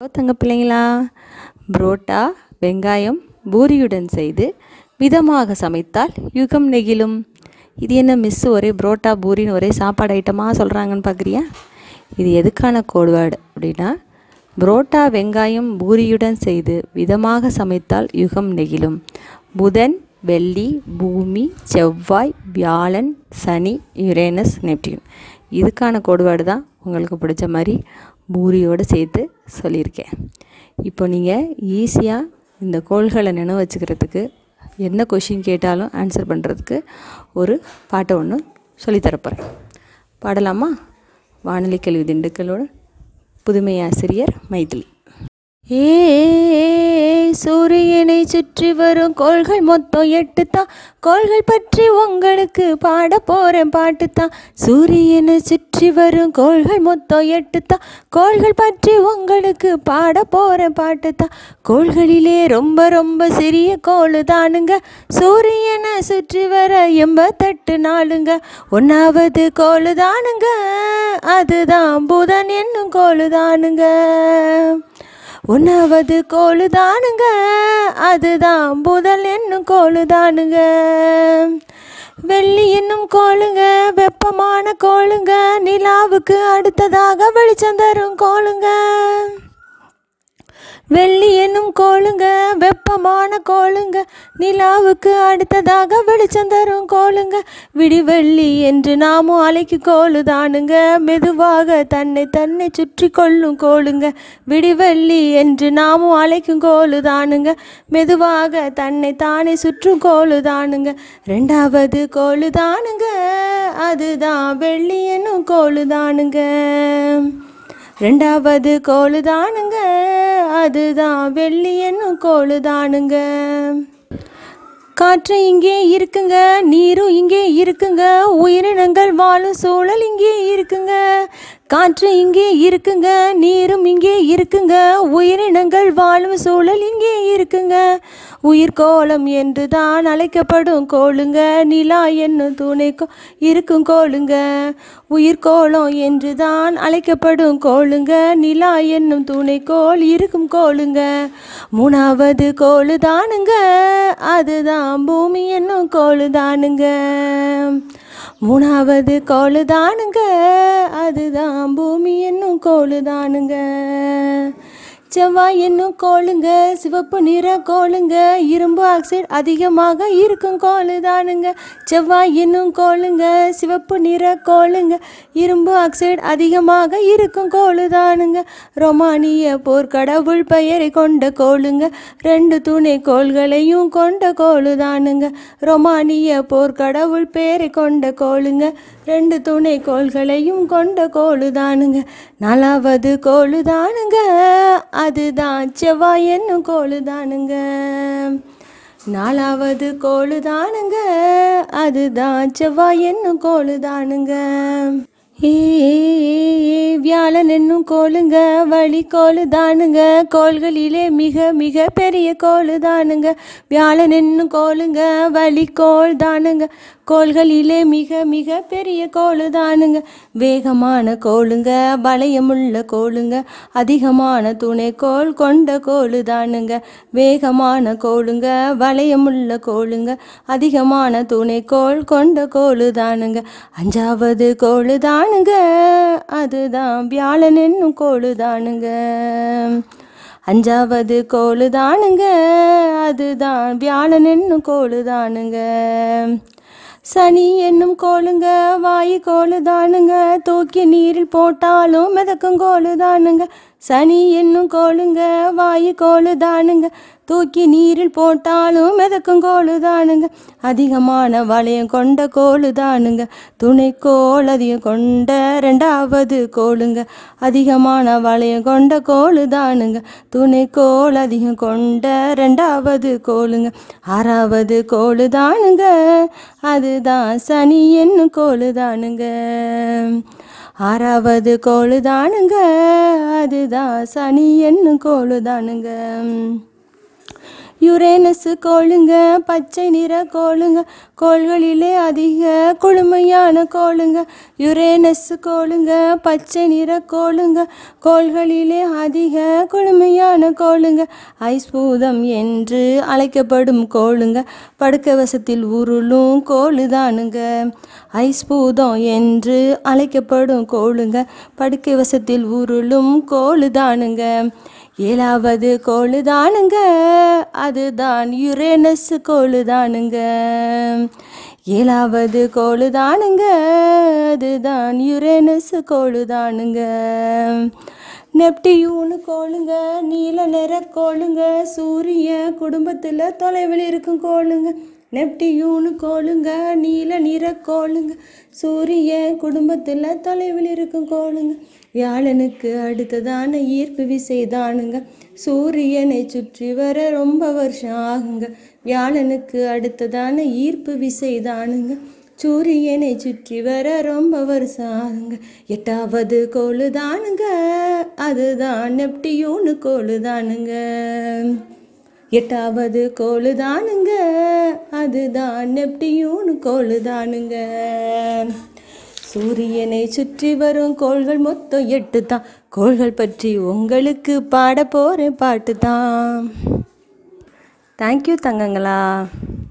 Hello தங்க பிள்ளைங்களா? புரோட்டா வெங்காயம் பூரியுடன் செய்து விதமாக சமைத்தால் யுகம் நெகிழும். இது என்ன மிஸ் ஒரே புரோட்டா பூரின்னு ஒரே சாப்பாடு ஐட்டமாக சொல்கிறாங்கன்னு பார்க்குறியா இது எதுக்கான கோட் அப்படின்னா புரோட்டா வெங்காயம் பூரியுடன் செய்து விதமாக சமைத்தால் யுகம் நெகிழும். புதன் வெள்ளி பூமி செவ்வாய் வியாழன் சனி யுரேனஸ் நெப்டியூன். இதுக்கான கோட்வேர்டு தான் உங்களுக்கு பிடிச்ச மாதிரி பூரியோடு சேர்த்து சொல்லியிருக்கேன். இப்போ நீங்கள் ஈஸியாக இந்த கோள்களை நினைவு வச்சுக்கிறதுக்கு என்ன கொஷின் கேட்டாலும் ஆன்சர் பண்ணுறதுக்கு ஒரு பாட்டை ஒன்று சொல்லித்தரப்போகிறேன் பாடலாமா? வானொலி கல்வி திண்டுக்கலோட புதுமை ஆசிரியர் மைதிலி. ஏ சூரியனை சுற்றி வரும் கோள்கள் மொத்தம் எட்டு தான் கோள்கள் பற்றி உங்களுக்கு பாட போகிறேன் பாட்டு தான் சூரியனை சுற்றி வரும் கோள்கள் மொத்தம் எட்டு தான் கோள்கள் பற்றி உங்களுக்கு பாட போகிறேன் பாட்டு தான் கோள்களிலே ரொம்ப ரொம்ப சிறிய கோள் தானுங்க. சூரியனை சுற்றி வர எண்பத்தெட்டு நாளுங்க. ஒன்றாவது கோள் தானுங்க. அதுதான் புதன் என்னும் கோள் தானுங்க. உணவது கோழு தானுங்க அதுதான் புதல் என்னும் கோழு தானுங்க வெள்ளி என்னும் கோளுங்க வெப்பமான கோளுங்க நிலாவுக்கு அடுத்ததாக வெளிச்சம் தரும் கோளுங்க. வெள்ளி என்னும் கோளுங்க வெப்பமான கோளுங்க நிலாவுக்கு அடுத்ததாக வெளிச்சம் தரும் கோளுங்க. விடிவெள்ளி என்று நாமும் அலைக்கு கோளுதானுங்க மெதுவாக தன்னை தன்னை சுற்றி கொள்ளும் கோளுங்க. விடிவெள்ளி என்று நாமும் அலைக்கும் கோளுதானுங்க மெதுவாக தன்னை தானே சுற்றும் கோளுதானுங்க ரெண்டாவது கோளுதானுங்க அதுதான் வெள்ளி என்னும் கோளுதானுங்க ரெண்டாவது கோளுதானுங்க அதுதான் வெள்ளி என்னும் காற்று இங்கே இருக்குங்க நீரும் இங்கே இருக்குங்க உயிரினங்கள் வாழும் சூழல் இங்கே இருக்குங்க. காற்று இங்கே இருக்குங்க நீரும் இங்கே இருக்குங்க உயிரினங்கள் வாழும் சூழல் இங்கே இருக்குங்க. உயிர்கோளம் என்று தான் அழைக்கப்படும் கோளுங்க நிலா என்னும் துணைக்கோ இருக்கும் கோளுங்க. உயிர்கோளம் என்று தான் அழைக்கப்படும் கோளுங்க நிலா என்னும் துணைக்கோள் இருக்கும் கோளுங்க. மூணாவது கோளு தானுங்க அதுதான் பூமி என்னும் கோளு தானுங்க மூணாவது கோளு தானுங்க அதுதான் பூமி என்னும் கோளு தானுங்க செவ்வாய் என்னும் கோளுங்க சிவப்பு நிற கோளுங்க இரும்பு ஆக்சைடு அதிகமாக இருக்கும் கோளு தானுங்க செவ்வாய் என்னும் கோளுங்க சிவப்பு நிற கோளுங்க இரும்பு ஆக்சைடு அதிகமாக இருக்கும் கோளு தானுங்க ரொமானிய போர்க்கடவுள் பெயரை கொண்ட கோளுங்க ரெண்டு துணை கோள்களையும் கொண்ட கோளு தானுங்க ரொமானிய போர்க்கடவுள் பெயரை கொண்ட கோளுங்க ரெண்டு துணை கோள்களையும் கொண்ட கோளு தானுங்க நாலாவது கோளு தானுங்க அதுதான் செவ்வாய் என்னும் கோளு தானுங்க நாலாவது கோளு தானுங்க அதுதான் செவ்வாய் என்னும் கோளு தானுங்க ஏ வியாழன் என்னும் கோளுங்க. வழி கோளு தானுங்க கோள்களிலே மிக மிக பெரிய கோளு தானுங்க வியாழன் என்னும் கோளுங்க. வழி கோள் தானுங்க கோள்களிலே மிக மிக பெரிய கோளு தானுங்க வேகமான கோளுங்க வளையமுள்ள கோளுங்க அதிகமான துணைக்கோள் கொண்ட கோளு தானுங்க வேகமான கோளுங்க வளையமுள்ள கோளுங்க அதிகமான துணைக்கோள் கொண்ட கோளு தானுங்க அஞ்சாவது கோளு தானுங்க அதுதான் வியாழன் என்னும் கோளு தானுங்க அஞ்சாவது கோளு தானுங்க அதுதான் வியாழன் என்னும் கோளு தானுங்க சனி என்னும் கோளுங்க வாயு கோலு தானுங்க தூக்கி நீரில் போட்டாலும் மிதக்கும் கோலு தானுங்க சனி என்னும் கோளுங்க வாயு கோளு தானுங்க. தூக்கி நீரில் போட்டாலும் மிதக்கும் கோளு தானுங்க. அதிகமான வளையம் கொண்ட கோளு தானுங்க. துணை கோள் அதிகம் கொண்ட ரெண்டாவது கோளுங்க. அதிகமான வளையம் கொண்ட கோளு தானுங்க. துணை கோள் அதிகம் கொண்ட ரெண்டாவது கோளுங்க. ஆறாவது கோளு தானுங்க. அதுதான் சனி என்னும் கோளு தானுங்க. ஆறாவது கோழுதானுங்க அதுதான் சனி என்னும் கோளுதானுங்க. யுரேனஸு கோளுங்க பச்சை நிற கோளுங்க கோள்களிலே அதிக குளுமையான கோளுங்க. யுரேனஸு கோளுங்க பச்சை நிற கோளுங்க கோள்களிலே அதிக குளுமையான கோளுங்க. ஐஸ்பூதம் என்று அழைக்கப்படும் கோளுங்க படுக்க வசத்தில் உருளும் கோளுதானுங்க. ஐஸ்பூதம் என்று அழைக்கப்படும் கோளுங்க படுக்கை வசத்தில் உருளும் கோளுதானுங்க. ஏழாவது கோளுதானுங்க அதுதான் யுரேனஸ் கோளுதானுங்க ஏழாவது கோளுதானுங்க அதுதான் யுரேனஸ் கோளுதானுங்க நெப்டியூனு கோளுங்க நீல நிற கோளுங்க சூரிய குடும்பத்தில் தொலைவில் இருக்கும் கோளுங்க. நெப்டியூனு கோளுங்க நீல நிற கோளுங்க சூரிய குடும்பத்தில் தொலைவில் இருக்கும் கோளுங்க. வியாழனுக்கு அடுத்ததான ஈர்ப்பு விசை தானுங்க சூரியனை சுற்றி வர ரொம்ப வருஷம் ஆகுங்க. வியாழனுக்கு அடுத்ததான ஈர்ப்பு விசை தானுங்க சூரியனை சுற்றி வர ரொம்ப வருஷம் ஆகுங்க எட்டாவது கோளு தானுங்க அதுதான் நெப்டியூனு கோளு தானுங்க எட்டாவது கோளு தானுங்க அதுதான் நெப்டியூனு கோளு தானுங்க சூரியனை சுற்றி வரும் கோள்கள் மொத்தம் எட்டு தான் கோள்கள் பற்றி உங்களுக்கு பாட போகிறேன் பாட்டு தான் தேங்க்யூ தங்கங்களா.